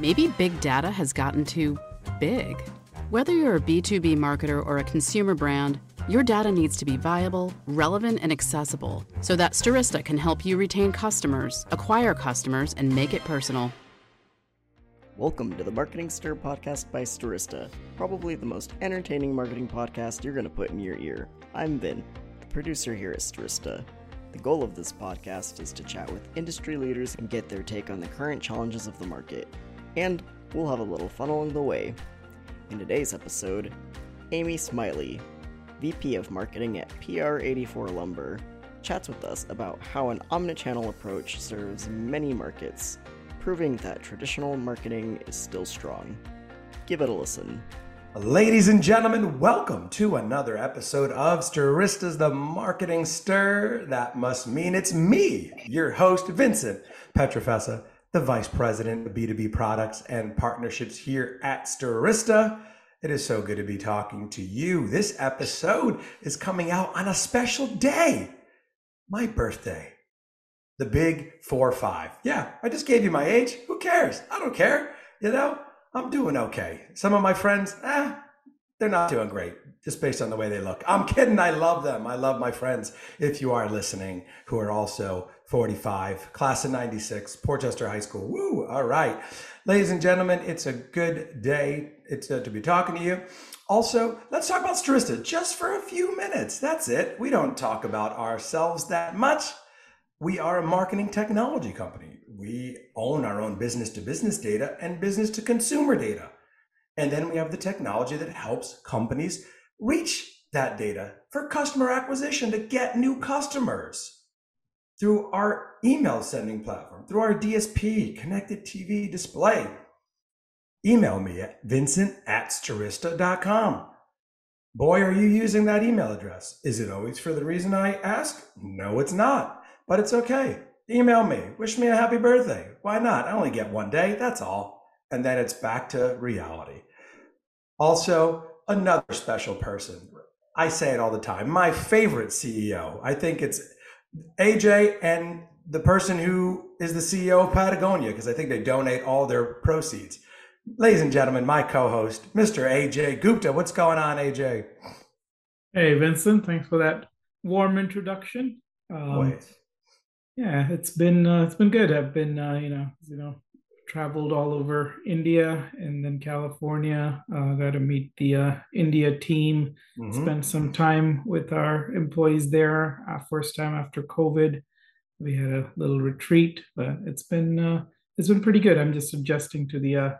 Maybe big data has gotten too big. Whether you're a B2B marketer or a consumer brand, your data needs to be viable, relevant, and accessible so that Stirista can help you retain customers, acquire customers, and make it personal. Welcome to the Marketing Stir podcast by Stirista, probably the most entertaining marketing podcast you're going to put in your ear. I'm Vin, the producer here at Stirista. The goal of this podcast is to chat with industry leaders and get their take on the current challenges of the market. And we'll have a little fun along the way. In today's episode, Amy Smiley, VP of Marketing at PR84 Lumber, chats with us about how an omnichannel approach serves many markets proving that traditional marketing is still strong. Give it a listen. Ladies and gentlemen, welcome to another episode of Stirista's The Marketing Stir. That must mean it's me, your host, Vincent Pietrafesa, the Vice President of B2B Products and Partnerships here at Stirista. It is so good to be talking to you. This episode is coming out on a special day, my birthday. The big four five. Yeah, I just gave you my age. Who cares? I don't care. You know, I'm doing okay. Some of my friends, eh, they're not doing great just based on the way they look. I'm kidding. I love them. I love my friends. If you are listening, who are also 45, class of 96, Portchester High School. Woo! All right. Ladies and gentlemen, it's a good day. It's uh, to be talking to you. Also, let's talk about Stirista just for a few minutes. That's it. We don't talk about ourselves that much. We are a marketing technology company. We own our own business to business data and business to consumer data. And then we have the technology that helps companies reach that data for customer acquisition to get new customers through our email sending platform, through our DSP, connected TV display. Email me at vincent at stirista.com. Boy, are you using that email address. Is it always for the reason I ask? No, it's not but it's okay. Email me, wish me a happy birthday. Why not? I only get one day, that's all. And then it's back to reality. Also, another special person. I say it all the time. My favorite CEO. I think it's AJ and the person who is the CEO of Patagonia, because I think they donate all their proceeds. Ladies and gentlemen, my co host, Mr. AJ Gupta. What's going on, AJ? Hey, Vincent. Thanks for that warm introduction. Um, yeah, it's been uh, it's been good. I've been uh, you know you know traveled all over India and then California. Uh, got to meet the uh, India team. Mm-hmm. Spent some time with our employees there. Uh, first time after COVID, we had a little retreat, but it's been uh, it's been pretty good. I'm just adjusting to the uh,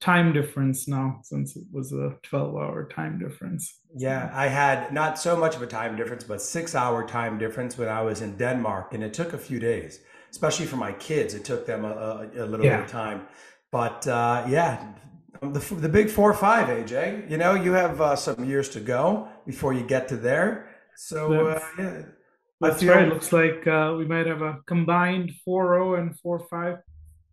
time difference now since it was a 12 hour time difference. Yeah, I had not so much of a time difference, but six hour time difference when I was in Denmark, and it took a few days, especially for my kids. It took them a, a, a little yeah. bit of time. But uh, yeah, the, the big four five, AJ, you know, you have uh, some years to go before you get to there. So, uh, yeah. That's feel- right. Looks like uh, we might have a combined four zero and 4 5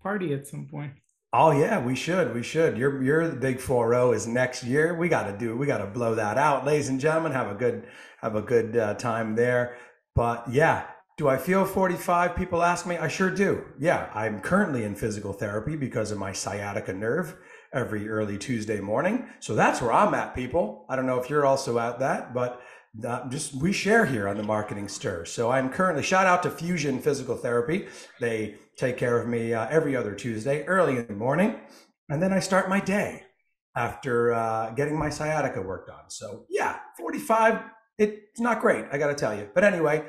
party at some point. Oh yeah, we should. We should. Your your the big four zero is next year. We got to do. We got to blow that out, ladies and gentlemen. Have a good have a good uh, time there. But yeah, do I feel 45? People ask me. I sure do. Yeah, I'm currently in physical therapy because of my sciatica nerve every early Tuesday morning. So that's where I'm at, people. I don't know if you're also at that, but uh, just we share here on the marketing stir. So I'm currently shout out to Fusion Physical Therapy. They take care of me uh, every other Tuesday, early in the morning, and then I start my day after uh, getting my sciatica worked on. So yeah, 45. It's not great, I got to tell you. But anyway,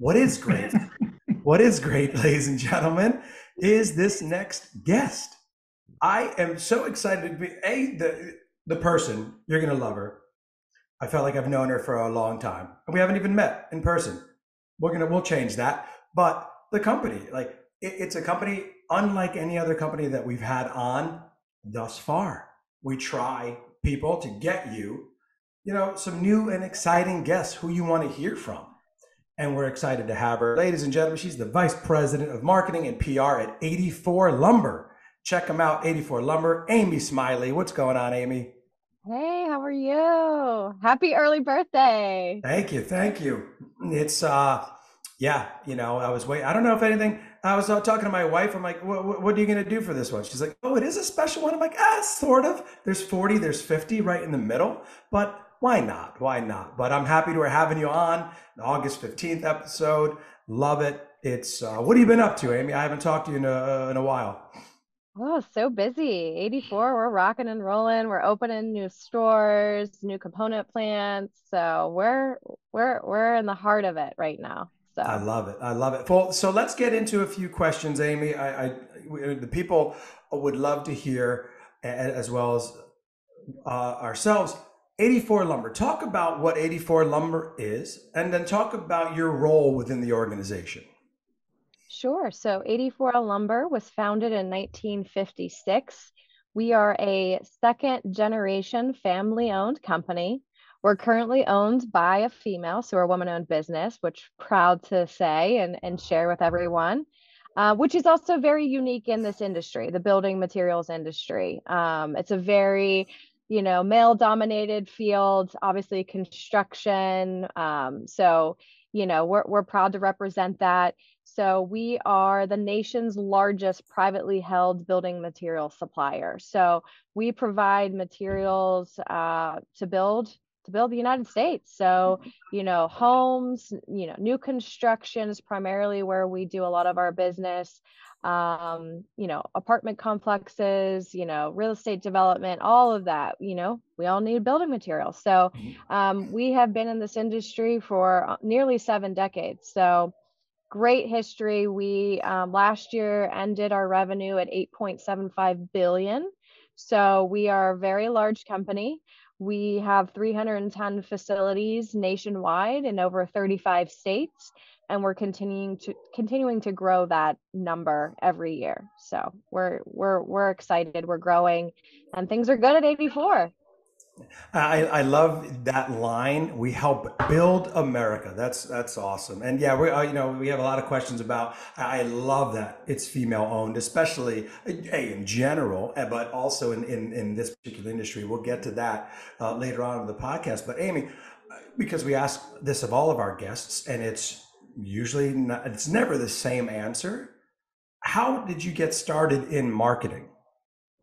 what is great? what is great, ladies and gentlemen, is this next guest. I am so excited to be a the the person you're gonna love her I felt like I've known her for a long time, and we haven't even met in person. We're gonna we'll change that, but the company, like it, it's a company unlike any other company that we've had on thus far. We try people to get you, you know, some new and exciting guests who you want to hear from. And we're excited to have her. Ladies and gentlemen, she's the vice president of marketing and PR at 84 Lumber. Check them out, 84 Lumber. Amy Smiley. What's going on, Amy? Hey, how are you? Happy early birthday. Thank you. Thank you. It's uh Yeah, you know, I was wait. I don't know if anything. I was talking to my wife. I'm like, what, what are you going to do for this one? She's like, oh, it is a special one. I'm like, ah, sort of. There's 40, there's 50 right in the middle, but why not? Why not? But I'm happy to having you on the August 15th episode. Love it. It's uh, what have you been up to, Amy? I haven't talked to you in a, uh, in a while. Oh, so busy. 84, we're rocking and rolling. We're opening new stores, new component plants. So we're we're we're in the heart of it right now. So I love it. I love it. Well, so let's get into a few questions, Amy. I, I the people would love to hear, as well as uh, ourselves. 84 Lumber. Talk about what 84 Lumber is, and then talk about your role within the organization. Sure. So 84 Lumber was founded in 1956. We are a second generation family owned company. We're currently owned by a female, so we're a woman owned business, which proud to say and, and share with everyone, uh, which is also very unique in this industry, the building materials industry. Um, it's a very you know male dominated fields obviously construction um, so you know we're, we're proud to represent that. So we are the nation's largest privately held building material supplier. So we provide materials uh, to build to build the United States. So, you know, homes, you know, new construction is primarily where we do a lot of our business. Um, you know, apartment complexes, you know, real estate development, all of that, you know, we all need building materials. So, mm-hmm. um, we have been in this industry for uh, nearly seven decades. So, great history. We um, last year ended our revenue at 8.75 billion. So we are a very large company. We have 310 facilities nationwide in over 35 states, and we're continuing to continuing to grow that number every year. So we're we're we're excited. We're growing, and things are good at 84. I, I love that line. We help build America. That's that's awesome. And yeah, we uh, you know we have a lot of questions about. I love that it's female owned, especially hey, in general, eh, but also in, in in this particular industry. We'll get to that uh, later on in the podcast. But Amy, because we ask this of all of our guests, and it's usually not, it's never the same answer. How did you get started in marketing?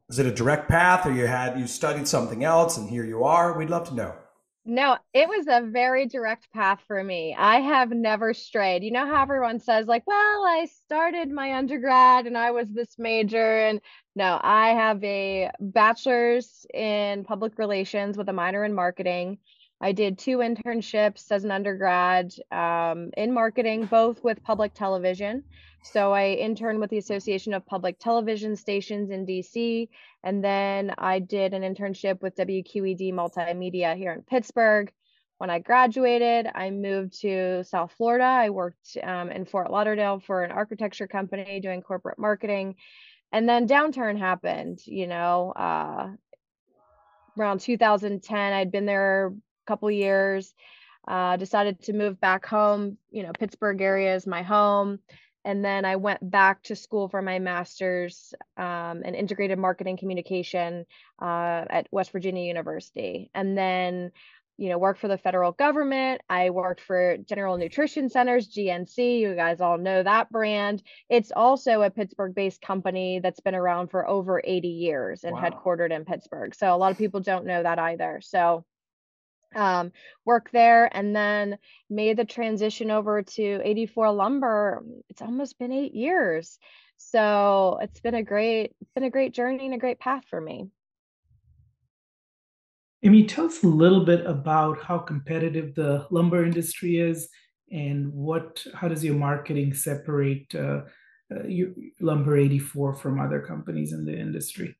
Is it a direct path or you had you studied something else and here you are? We'd love to know. No, it was a very direct path for me. I have never strayed. You know how everyone says, like, well, I started my undergrad and I was this major. And no, I have a bachelor's in public relations with a minor in marketing. I did two internships as an undergrad um, in marketing, both with public television. So I interned with the Association of Public Television Stations in DC. And then I did an internship with WQED Multimedia here in Pittsburgh. When I graduated, I moved to South Florida. I worked um, in Fort Lauderdale for an architecture company doing corporate marketing. And then downturn happened, you know, uh, around 2010. I'd been there couple years, uh, decided to move back home. You know, Pittsburgh area is my home and then I went back to school for my master's um, in integrated marketing communication uh, at West Virginia University. And then, you know, worked for the federal government. I worked for General Nutrition Centers, GNC. You guys all know that brand. It's also a Pittsburgh based company that's been around for over 80 years and wow. headquartered in Pittsburgh. So a lot of people don't know that either. So um, work there and then made the transition over to 84 lumber. It's almost been eight years. So it's been a great it's been a great journey and a great path for me. Amy tell us a little bit about how competitive the lumber industry is and what how does your marketing separate uh, uh, your lumber 84 from other companies in the industry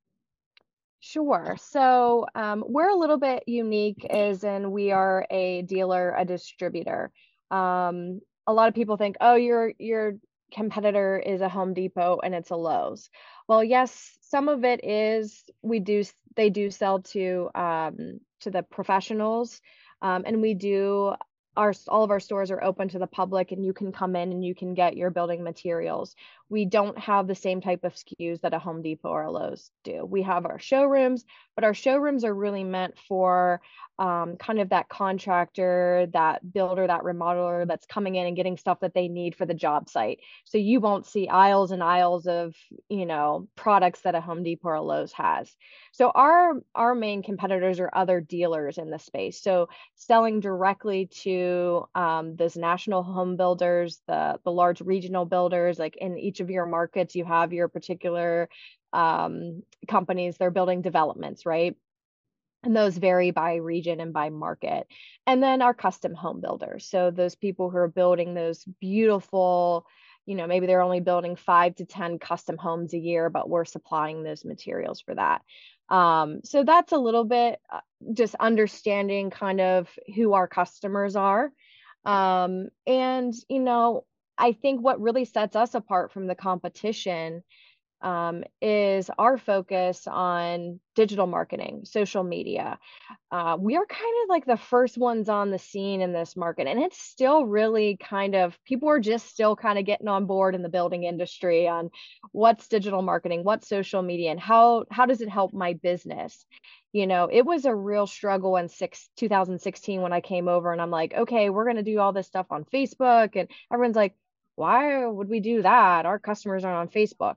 Sure. So um, we're a little bit unique, as in we are a dealer, a distributor. Um, a lot of people think, oh, your your competitor is a Home Depot and it's a Lowe's. Well, yes, some of it is. We do they do sell to um, to the professionals, um, and we do our all of our stores are open to the public and you can come in and you can get your building materials we don't have the same type of SKUs that a Home Depot or a Lowe's do. We have our showrooms, but our showrooms are really meant for um, kind of that contractor, that builder, that remodeler that's coming in and getting stuff that they need for the job site. So you won't see aisles and aisles of, you know, products that a Home Depot or a Lowe's has. So our our main competitors are other dealers in the space. So selling directly to um, those national home builders, the the large regional builders, like in each each of your markets you have your particular um, companies they're building developments right? And those vary by region and by market. And then our custom home builders. So those people who are building those beautiful you know maybe they're only building five to ten custom homes a year but we're supplying those materials for that. Um, so that's a little bit uh, just understanding kind of who our customers are. Um, and you know I think what really sets us apart from the competition um, is our focus on digital marketing, social media. Uh, we are kind of like the first ones on the scene in this market, and it's still really kind of people are just still kind of getting on board in the building industry on what's digital marketing, what's social media, and how how does it help my business. You know, it was a real struggle in six, 2016 when I came over, and I'm like, okay, we're going to do all this stuff on Facebook, and everyone's like, why would we do that? Our customers aren't on Facebook.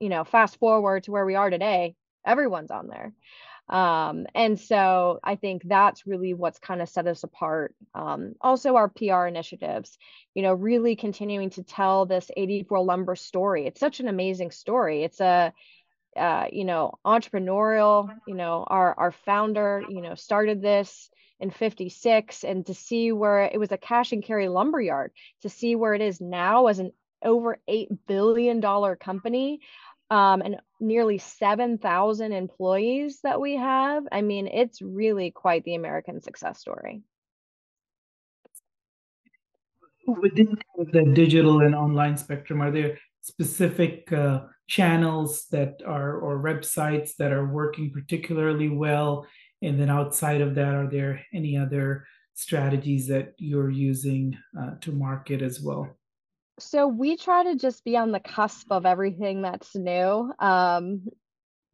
You know, fast forward to where we are today, everyone's on there. Um, and so I think that's really what's kind of set us apart. Um, also, our PR initiatives, you know, really continuing to tell this 84 lumber story. It's such an amazing story. It's a, uh, you know, entrepreneurial, you know, our, our founder, you know, started this in 56 and to see where it was a cash and carry lumber yard to see where it is now as an over $8 billion company um, and nearly 7,000 employees that we have. I mean, it's really quite the American success story. Within the digital and online spectrum, are there specific uh, channels that are or websites that are working particularly well and then outside of that, are there any other strategies that you're using uh, to market as well? So we try to just be on the cusp of everything that's new. Um,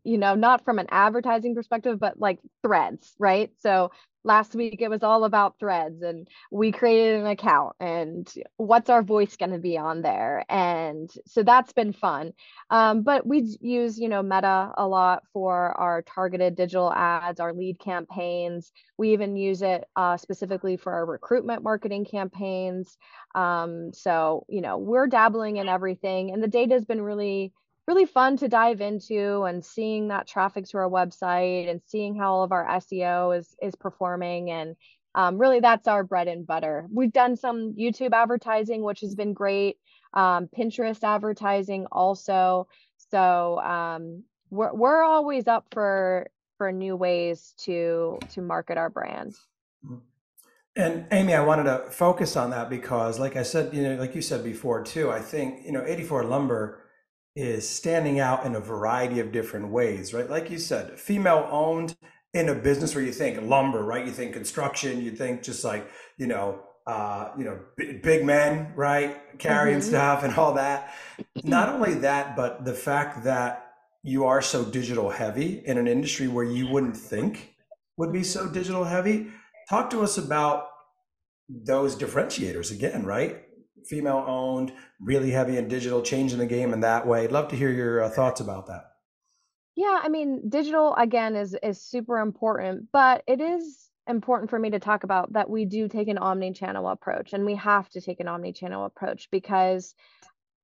you know, not from an advertising perspective, but like threads, right? So last week it was all about threads and we created an account and what's our voice going to be on there? And so that's been fun. Um, but we use you know meta a lot for our targeted digital ads our lead campaigns. We even use it uh, specifically for our recruitment marketing campaigns. Um, so you know we're dabbling in everything and the data has been really really fun to dive into and seeing that traffic to our website and seeing how all of our SEO is is performing and um, really that's our bread and butter. We've done some YouTube advertising, which has been great. Um, Pinterest advertising also. So um, we're we're always up for for new ways to to market our brand. And Amy, I wanted to focus on that because, like I said, you know, like you said before too, I think you know, 84 Lumber is standing out in a variety of different ways, right? Like you said, female owned in a business where you think lumber, right? You think construction, you think just like, you know, uh, you know, b- big men, right? Carrying mm-hmm. stuff and all that. Not only that, but the fact that you are so digital heavy in an industry where you wouldn't think would be so digital heavy. Talk to us about those differentiators again, right? Female owned, really heavy in digital, changing the game in that way. I'd love to hear your uh, thoughts about that. Yeah, I mean, digital again is is super important, but it is important for me to talk about that we do take an omni-channel approach and we have to take an omni-channel approach because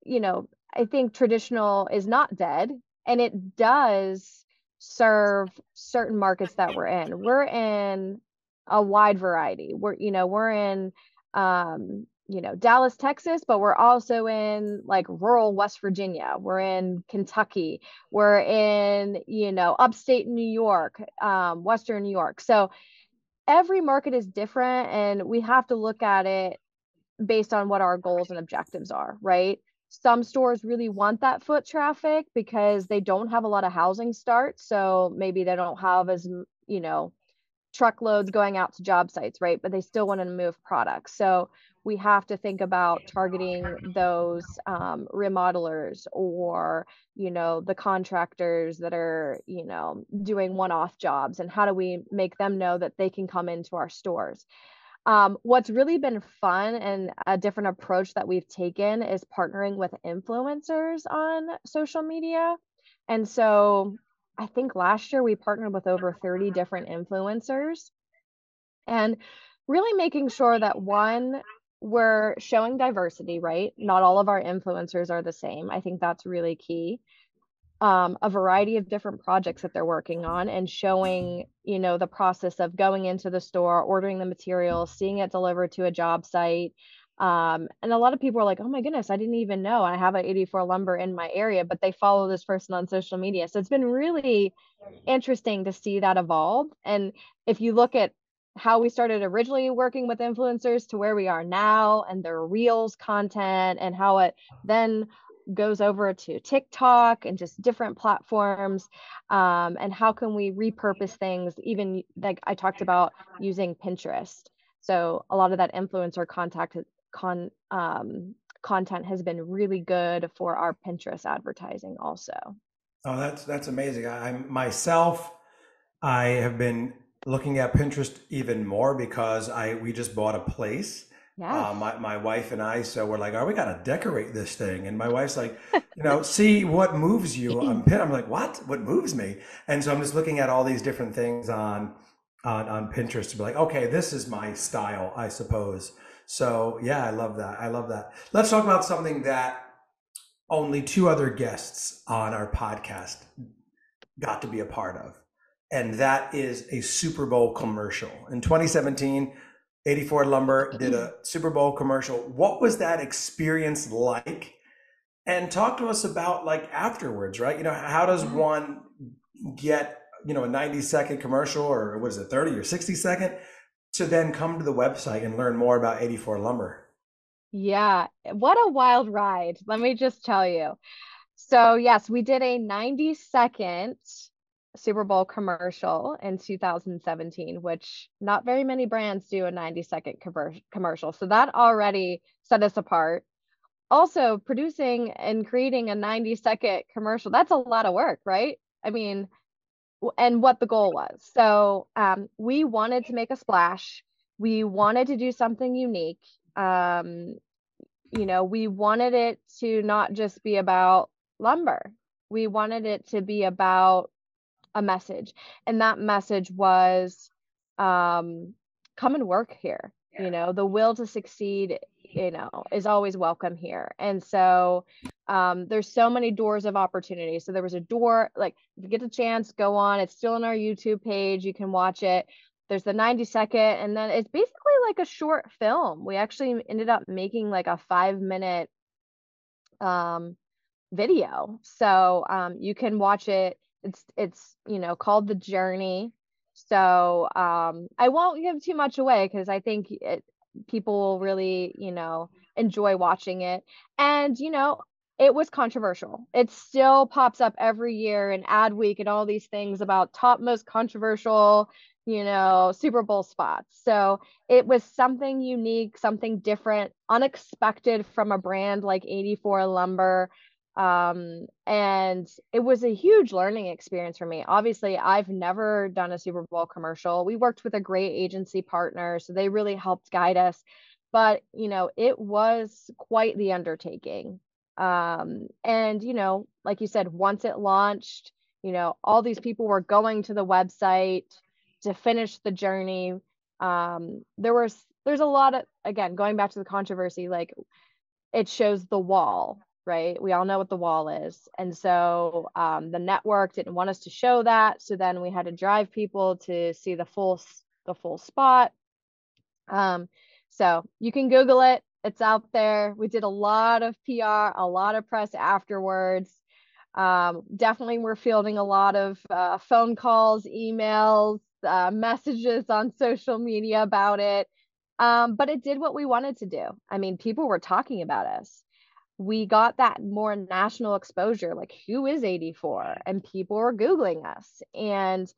you know, I think traditional is not dead and it does serve certain markets that we're in. We're in a wide variety. We're you know, we're in um you know Dallas, Texas, but we're also in like rural West Virginia. We're in Kentucky. We're in you know upstate New York, um, Western New York. So every market is different, and we have to look at it based on what our goals and objectives are, right? Some stores really want that foot traffic because they don't have a lot of housing starts, so maybe they don't have as you know truckloads going out to job sites, right? But they still want to move products. So we have to think about targeting those um, remodelers or you know the contractors that are you know doing one-off jobs and how do we make them know that they can come into our stores? Um, what's really been fun and a different approach that we've taken is partnering with influencers on social media. And so i think last year we partnered with over 30 different influencers and really making sure that one we're showing diversity, right? Not all of our influencers are the same. I think that's really key. Um, a variety of different projects that they're working on and showing, you know, the process of going into the store, ordering the material, seeing it delivered to a job site. Um, and a lot of people are like, oh my goodness, I didn't even know I have an 84 lumber in my area, but they follow this person on social media. So it's been really interesting to see that evolve. And if you look at how we started originally working with influencers to where we are now and their reels content and how it then goes over to TikTok and just different platforms um, and how can we repurpose things even like I talked about using Pinterest. So a lot of that influencer contact con um, content has been really good for our Pinterest advertising also. Oh that's that's amazing. I, myself I have been looking at Pinterest even more because I we just bought a place. Yeah. Uh, my, my wife and I, so we're like, oh, we got to decorate this thing. And my wife's like, you know, see what moves you on Pinterest. I'm like, what? What moves me? And so I'm just looking at all these different things on, on, on Pinterest to be like, okay, this is my style, I suppose. So yeah, I love that. I love that. Let's talk about something that only two other guests on our podcast got to be a part of and that is a Super Bowl commercial. In 2017, 84 Lumber did a Super Bowl commercial. What was that experience like? And talk to us about like afterwards, right? You know, how does mm-hmm. one get, you know, a 90 second commercial or what is it, 30 or 60 second to then come to the website and learn more about 84 Lumber? Yeah, what a wild ride. Let me just tell you. So, yes, we did a 90 second Super Bowl commercial in 2017, which not very many brands do a 90 second commercial. So that already set us apart. Also, producing and creating a 90 second commercial, that's a lot of work, right? I mean, and what the goal was. So um, we wanted to make a splash. We wanted to do something unique. Um, you know, we wanted it to not just be about lumber. We wanted it to be about a message. And that message was um come and work here. Yeah. you know the will to succeed you know is always welcome here. And so um there's so many doors of opportunity. So there was a door like if you get the chance go on. It's still on our youtube page. You can watch it. There's the 90 second and then it's basically like a short film. We actually ended up making like a five minute um video. So um you can watch it it's it's you know called the journey. So um i won't give too much away because i think it, people will really you know enjoy watching it. And you know it was controversial. It still pops up every year in ad week and all these things about top most controversial you know super bowl spots. So it was something unique something different unexpected from a brand like 84 lumber um, and it was a huge learning experience for me. Obviously i've never done a super bowl commercial. We worked with a great agency partner so they really helped guide us. But you know it was quite the undertaking. Um, and you know like you said once it launched you know all these people were going to the website to finish the journey. Um, there was there's a lot of again going back to the controversy like it shows the wall right? We all know what the wall is. And so um, the network didn't want us to show that. So then we had to drive people to see the full the full spot. Um, so you can Google it. It's out there. We did a lot of PR, a lot of press afterwards. Um, definitely, we're fielding a lot of uh, phone calls, emails, uh, messages on social media about it. Um, but it did what we wanted to do. I mean, people were talking about us we got that more national exposure like who is 84 and people were googling us and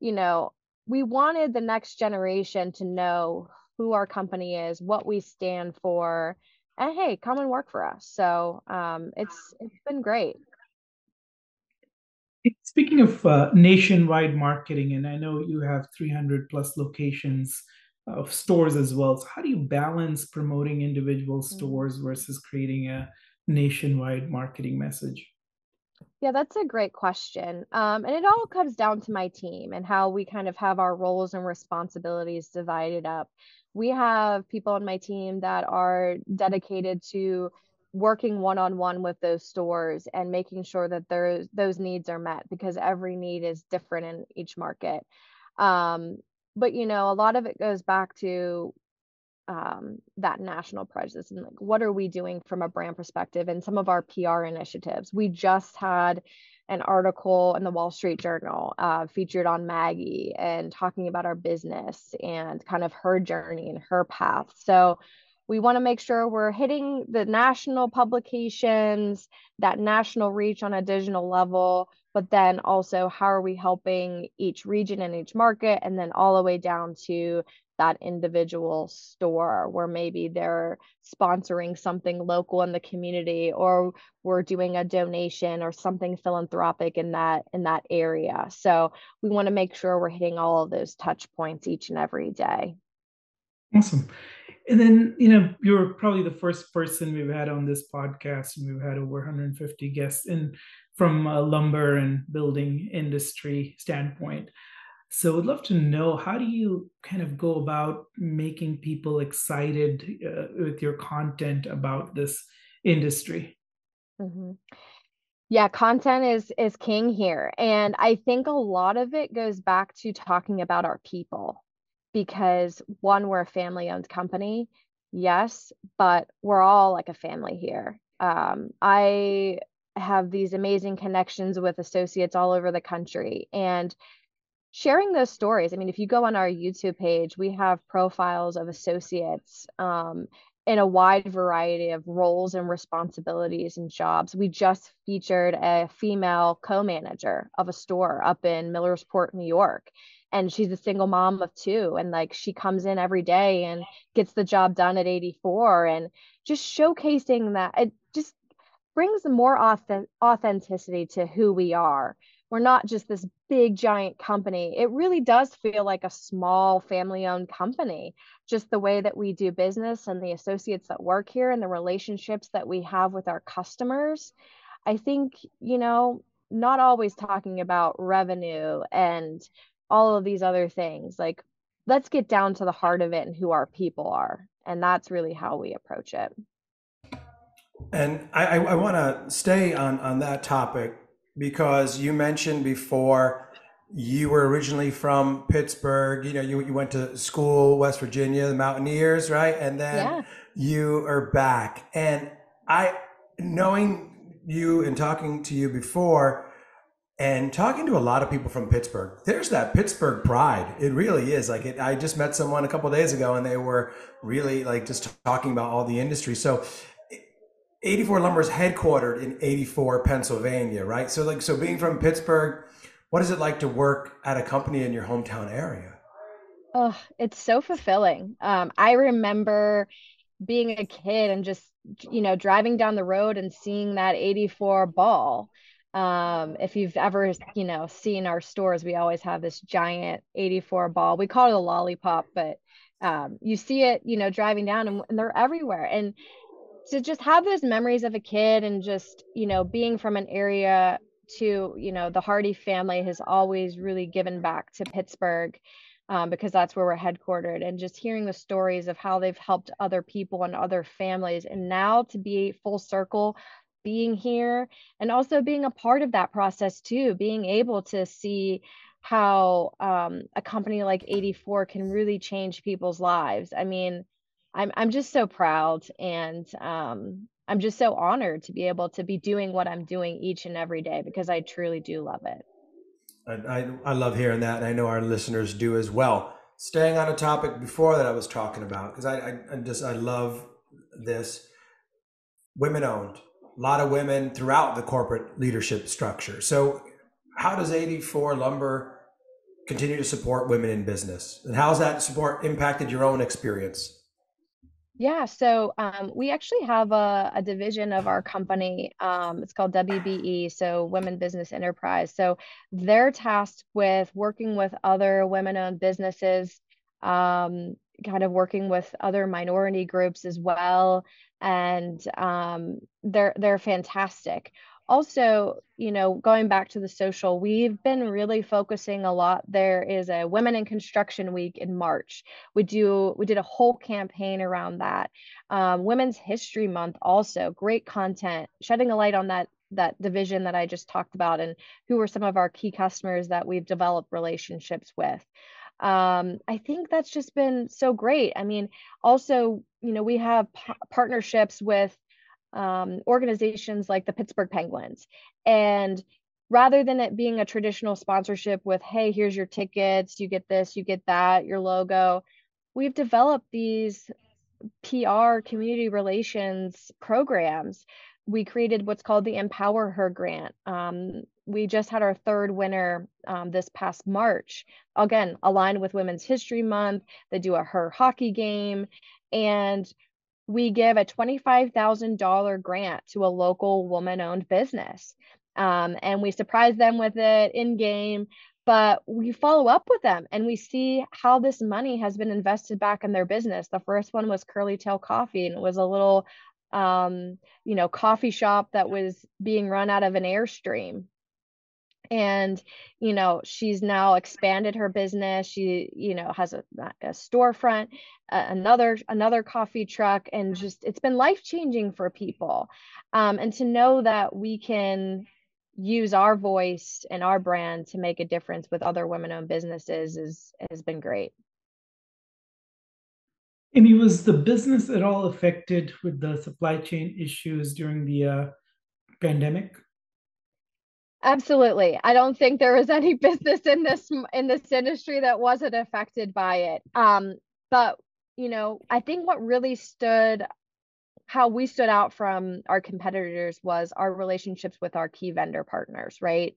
you know we wanted the next generation to know who our company is, what we stand for, and hey, come and work for us. So um, it's it's been great. Speaking of uh, nationwide marketing, and I know you have 300 plus locations of stores as well. So how do you balance promoting individual mm-hmm. stores versus creating a nationwide marketing message? Yeah, that's a great question. Um, and it all comes down to my team and how we kind of have our roles and responsibilities divided up. We have people on my team that are dedicated to working one on one with those stores and making sure that there, those needs are met because every need is different in each market. Um, but you know, a lot of it goes back to um, that national presence and like what are we doing from a brand perspective and some of our PR initiatives. We just had an article in the Wall Street Journal uh, featured on Maggie and talking about our business and kind of her journey and her path. So we want to make sure we're hitting the national publications, that national reach on a digital level, but then also how are we helping each region and each market and then all the way down to that individual store where maybe they're sponsoring something local in the community or we're doing a donation or something philanthropic in that in that area. So we want to make sure we're hitting all of those touch points each and every day. Awesome and then you know you're probably the first person we've had on this podcast and we've had over 150 guests in from a lumber and building industry standpoint. So I'd love to know how do you kind of go about making people excited uh, with your content about this industry? Mm-hmm. Yeah, content is is king here, and I think a lot of it goes back to talking about our people, because one, we're a family-owned company, yes, but we're all like a family here. Um, I have these amazing connections with associates all over the country and sharing those stories. I mean, if you go on our YouTube page, we have profiles of associates um, in a wide variety of roles and responsibilities and jobs. We just featured a female co manager of a store up in Millersport, New York. And she's a single mom of two. And like she comes in every day and gets the job done at 84 and just showcasing that it just brings more auth- authenticity to who we are. We're not just this big giant company. It really does feel like a small family owned company. Just the way that we do business and the associates that work here and the relationships that we have with our customers. I think, you know, not always talking about revenue and all of these other things. Like, let's get down to the heart of it and who our people are. And that's really how we approach it. And I, I want to stay on, on that topic because you mentioned before you were originally from Pittsburgh. You know, you, you went to school, West Virginia, the Mountaineers, right? And then yeah. you are back. And I, knowing you and talking to you before, and talking to a lot of people from Pittsburgh, there's that Pittsburgh pride. It really is. Like it, I just met someone a couple days ago, and they were really like just talking about all the industry. So 84 Lumber is headquartered in 84, Pennsylvania, right? So like so being from Pittsburgh, what is it like to work at a company in your hometown area? Oh, it's so fulfilling. Um, I remember being a kid and just you know driving down the road and seeing that 84 ball. Um, if you've ever you know seen our stores, we always have this giant 84 ball. We call it a lollipop, but um, you see it, you know, driving down and, and they're everywhere. And to just have those memories of a kid and just you know being from an area to you know the hardy family has always really given back to pittsburgh um, because that's where we're headquartered and just hearing the stories of how they've helped other people and other families and now to be full circle being here and also being a part of that process too being able to see how um, a company like 84 can really change people's lives. I mean I'm I'm just so proud and um, I'm just so honored to be able to be doing what I'm doing each and every day because I truly do love it. I, I, I love hearing that, and I know our listeners do as well. Staying on a topic before that I was talking about because I, I, I just I love this women owned a lot of women throughout the corporate leadership structure. So how does 84 lumber continue to support women in business? And how's that support impacted your own experience? Yeah, so um, we actually have a, a, division of our company. Um, it's called WBE, so Women Business Enterprise. So they're tasked with working with other women owned businesses, um, kind of working with other minority groups as well. And um, they're, they're fantastic also you know going back to the social we've been really focusing a lot. There is a women in construction week in march. We do we did a whole campaign around that. Um, women's history month also great content. Shedding a light on that that division that i just talked about and who are some of our key customers that we've developed relationships with. Um, i think that's just been so great. I mean also you know we have p- partnerships with um, organizations like the Pittsburgh Penguins. And rather than it being a traditional sponsorship with, hey, here's your tickets, you get this, you get that, your logo, we've developed these PR community relations programs. We created what's called the Empower Her Grant. Um, we just had our third winner um, this past March. Again, aligned with Women's History Month. They do a her hockey game. And we give a $25,000 grant to a local woman owned business. Um, and we surprise them with it in game, but we follow up with them and we see how this money has been invested back in their business. The first one was Curly Tail Coffee, and it was a little, um, you know, coffee shop that was being run out of an Airstream and you know she's now expanded her business. She you know has a, a storefront uh, another another coffee truck and just it's been life changing for people um, and to know that we can use our voice and our brand to make a difference with other women owned businesses is has been great. Amy, was the business at all affected with the supply chain issues during the uh, pandemic? Absolutely. I don't think there was any business in this in this industry that wasn't affected by it. Um, but you know, I think what really stood how we stood out from our competitors was our relationships with our key vendor partners, right?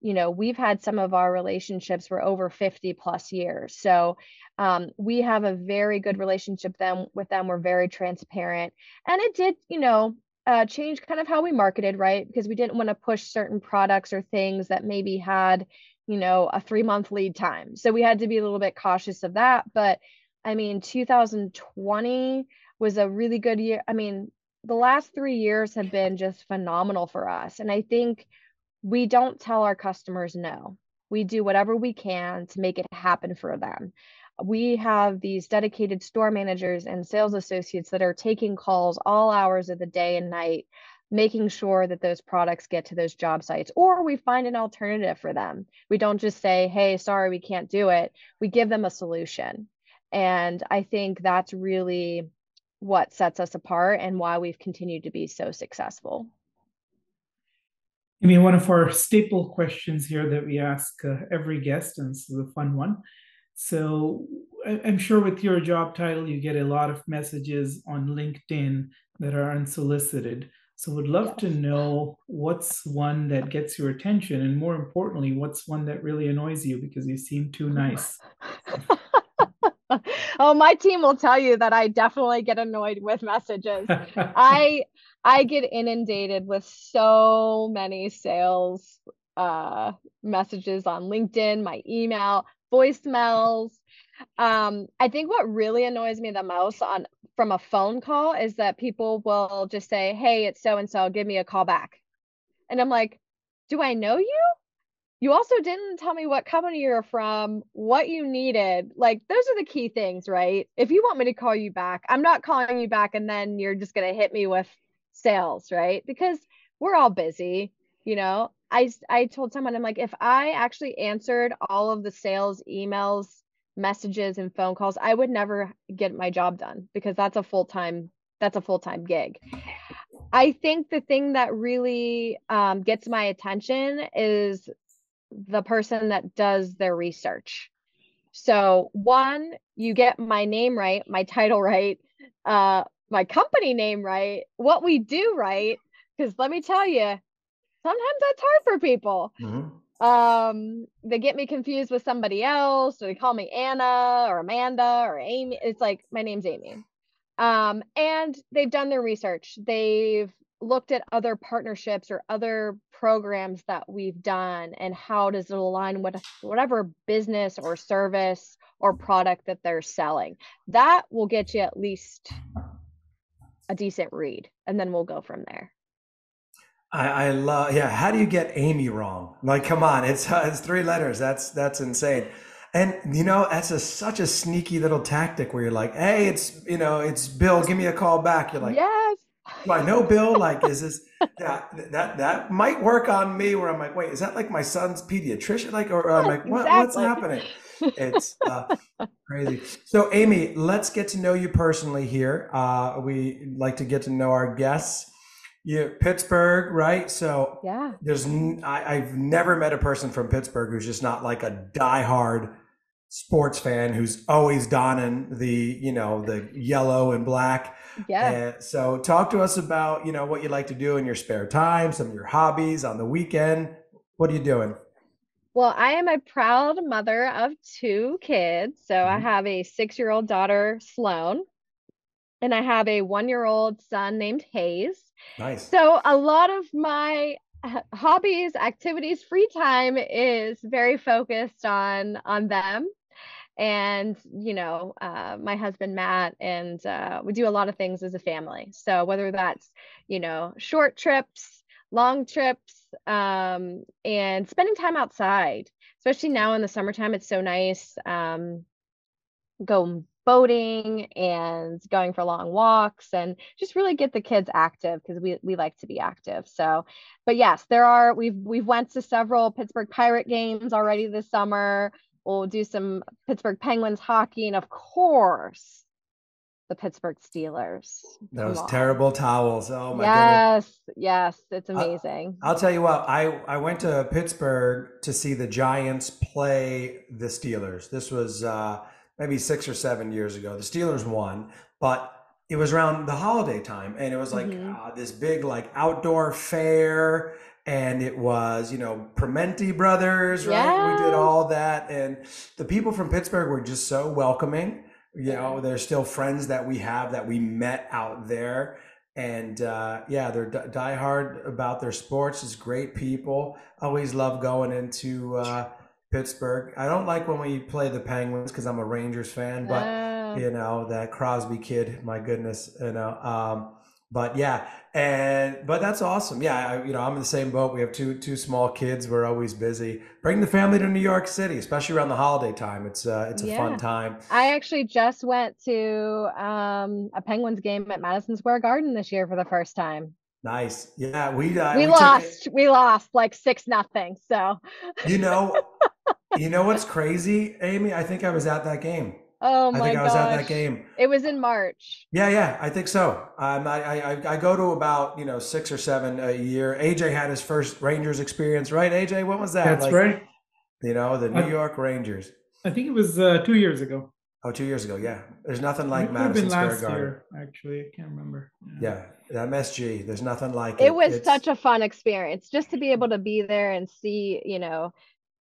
You know, we've had some of our relationships for over 50 plus years. So um, we have a very good relationship them with them. We're very transparent. And it did, you know, uh, change kind of how we marketed, right? Because we didn't want to push certain products or things that maybe had, you know, a three month lead time. So we had to be a little bit cautious of that. But I mean, 2020 was a really good year. I mean, the last three years have been just phenomenal for us. And I think we don't tell our customers no. We do whatever we can to make it happen for them we have these dedicated store managers and sales associates that are taking calls all hours of the day and night making sure that those products get to those job sites or we find an alternative for them. We don't just say hey sorry we can't do it. We give them a solution. And i think that's really what sets us apart and why we've continued to be so successful. I mean, one of our staple questions here that we ask uh, every guest, and this is a fun one, so I'm sure with your job title, you get a lot of messages on LinkedIn that are unsolicited. So would love to know what's one that gets your attention, and more importantly, what's one that really annoys you because you seem too nice. oh, my team will tell you that I definitely get annoyed with messages. I I get inundated with so many sales uh messages on LinkedIn, my email voicemails. Um, I think what really annoys me the most on from a phone call is that people will just say, Hey, it's so and so, give me a call back. And I'm like, Do I know you? You also didn't tell me what company you're from, what you needed. Like, those are the key things, right? If you want me to call you back, I'm not calling you back and then you're just going to hit me with sales, right? Because we're all busy, you know? I I told someone I'm like if I actually answered all of the sales emails, messages and phone calls, I would never get my job done because that's a full-time that's a full-time gig. I think the thing that really um, gets my attention is the person that does their research. So one, you get my name right, my title right, uh, my company name right, what we do right. Because let me tell you, sometimes that's hard for people. Mm-hmm. um, they get me confused with somebody else, or they call me Anna or Amanda or Amy. It's like my name's Amy. Um, and they've done their research. They've looked at other partnerships or other programs that we've done and how does it align with whatever business or service or product that they're selling. That will get you at least a decent read, and then we'll go from there. I, I love, yeah. How do you get Amy wrong? Like, come on, it's it's three letters. That's that's insane. And you know, that's a, such a sneaky little tactic where you're like, "Hey, it's you know, it's Bill. Give me a call back." You're like, "Yes." Do I know Bill? Like, is this that that that might work on me? Where I'm like, "Wait, is that like my son's pediatrician?" Like, or, or I'm like, what, exactly. "What's happening?" It's uh, crazy. So, Amy, let's get to know you personally here. Uh, we like to get to know our guests. Yeah, Pittsburgh, right? So yeah, there's I, I've never met a person from Pittsburgh who's just not like a diehard sports fan who's always donning the you know the yellow and black. Yeah. And so talk to us about you know what you like to do in your spare time, some of your hobbies on the weekend. What are you doing? Well, I am a proud mother of two kids. So mm-hmm. I have a six year old daughter, Sloan, and I have a one year old son named Hayes. Nice. So a lot of my hobbies, activities, free time is very focused on on them. And you know, uh, my husband Matt, and uh, we do a lot of things as a family. So whether that's you know short trips, long trips, um, and spending time outside, especially now in the summertime, it's so nice. Um, go boating and going for long walks and just really get the kids active because we, we like to be active so but yes there are we've we've went to several pittsburgh pirate games already this summer we'll do some pittsburgh penguins hockey and of course the Pittsburgh Steelers. Those terrible towels. Oh my god. yes, goodness. Yes, it's amazing. I'll, I'll tell you what, I, I went to Pittsburgh to see the Giants play the Steelers. This was uh, maybe six or seven years ago. The Steelers won, but it was around the holiday time, and it was like mm-hmm. uh, this big like outdoor fair, and it was you know Primanti Brothers, right? Yeah. We did all that, and the people from Pittsburgh were just so welcoming. You know, they're still friends that we have that we met out there. And uh, yeah, they're d- diehard about their sports. It's great people. Always love going into uh, Pittsburgh. I don't like when we play the Penguins because I'm a Rangers fan, but oh. you know that Crosby kid, my goodness, you know. Um, but yeah, and but that's awesome. Yeah, I, you know, I'm in the same boat. We have two two small kids. We're always busy. Bring the family to New York City, especially around the holiday time. It's uh, it's a yeah. fun time. I actually just went to um, a Penguins game at Madison Square Garden this year for the first time. Nice. Yeah, we uh, we, we lost. Took... We lost like six nothing. So you know, you know what's crazy, Amy? I think I was at that game. Oh my I think gosh. I was at that game. It was in March. Yeah, yeah, I think so. Um, I, I I go to about you know six or seven a year. AJ had his first Rangers experience, right? AJ, what was that? That's like, right. You know the New I, York Rangers. I think it was uh, two years ago. Oh, two years ago, yeah. There's nothing like Madison Square Garden. Year, actually, I can't remember. Yeah. yeah, MSG. There's nothing like it. It was it's... such a fun experience just to be able to be there and see, you know,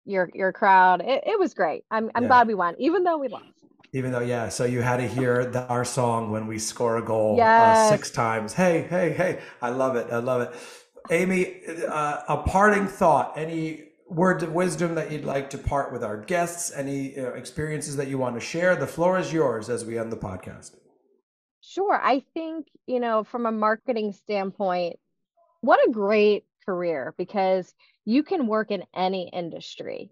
your your crowd. It, it was great. I'm I'm yeah. glad we won, even though we lost. Even though, yeah. So you had to hear the, our song when we score a goal yes. uh, six times. Hey, hey, hey! I love it. I love it. Amy, uh, a parting thought. Any words of wisdom that you'd like to part with our guests, any know, experiences that you want to share, the floor is yours as we end the podcast. Sure. I think, you know, from a marketing standpoint, what a great career because you can work in any industry.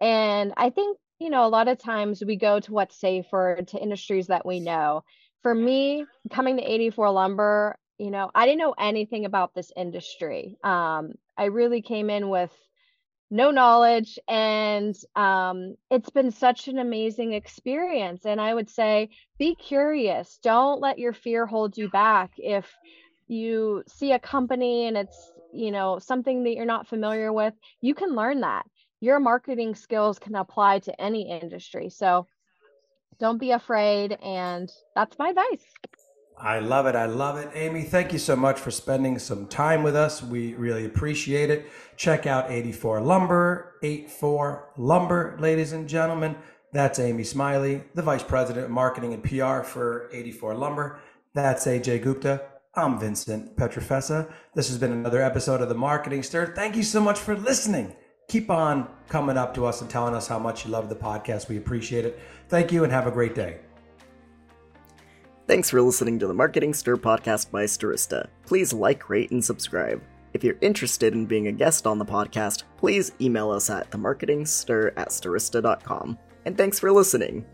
And I think, you know, a lot of times we go to what's safer, to industries that we know. For me, coming to 84 Lumber, you know, I didn't know anything about this industry. Um, I really came in with no knowledge and um, it's been such an amazing experience. And i would say be curious. Don't let your fear hold you back. If you see a company and it's you know something that you're not familiar with you can learn that. Your marketing skills can apply to any industry. So don't be afraid and that's my advice I love it. I love it. Amy, thank you so much for spending some time with us. We really appreciate it. Check out 84 Lumber, 84 Lumber, ladies and gentlemen. That's Amy Smiley, the Vice President of Marketing and PR for 84 Lumber. That's AJ Gupta. I'm Vincent Pietrafesa. This has been another episode of The Marketing Stir. Thank you so much for listening. Keep on coming up to us and telling us how much you love the podcast. We appreciate it. Thank you and have a great day. Thanks for listening to the Marketing Stir podcast by Stirista. Please like, rate, and subscribe. If you're interested in being a guest on the podcast, please email us at themarketingstir at stirista.com. And thanks for listening.